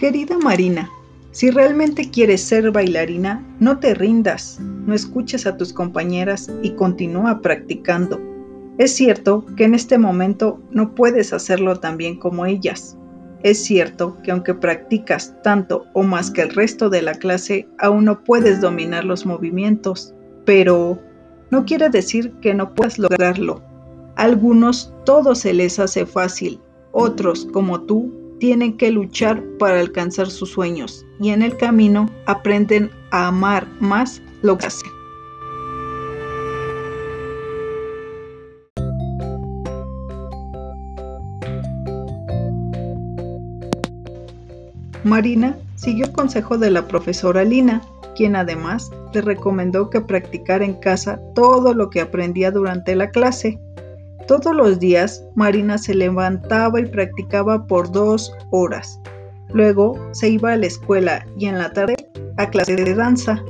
Querida Marina, si realmente quieres ser bailarina, no te rindas, no escuches a tus compañeras y continúa practicando. Es cierto que en este momento no puedes hacerlo tan bien como ellas. Es cierto que aunque practicas tanto o más que el resto de la clase, aún no puedes dominar los movimientos, pero no quiere decir que no puedas lograrlo. Algunos todo se les hace fácil, otros, como tú, tienen que luchar para alcanzar sus sueños y en el camino aprenden a amar más lo que hacen. Marina siguió el consejo de la profesora Lina, quien además le recomendó que practicara en casa todo lo que aprendía durante la clase todos los días, Marina se levantaba y practicaba por dos horas. Luego se iba a la escuela y en la tarde a clase de danza.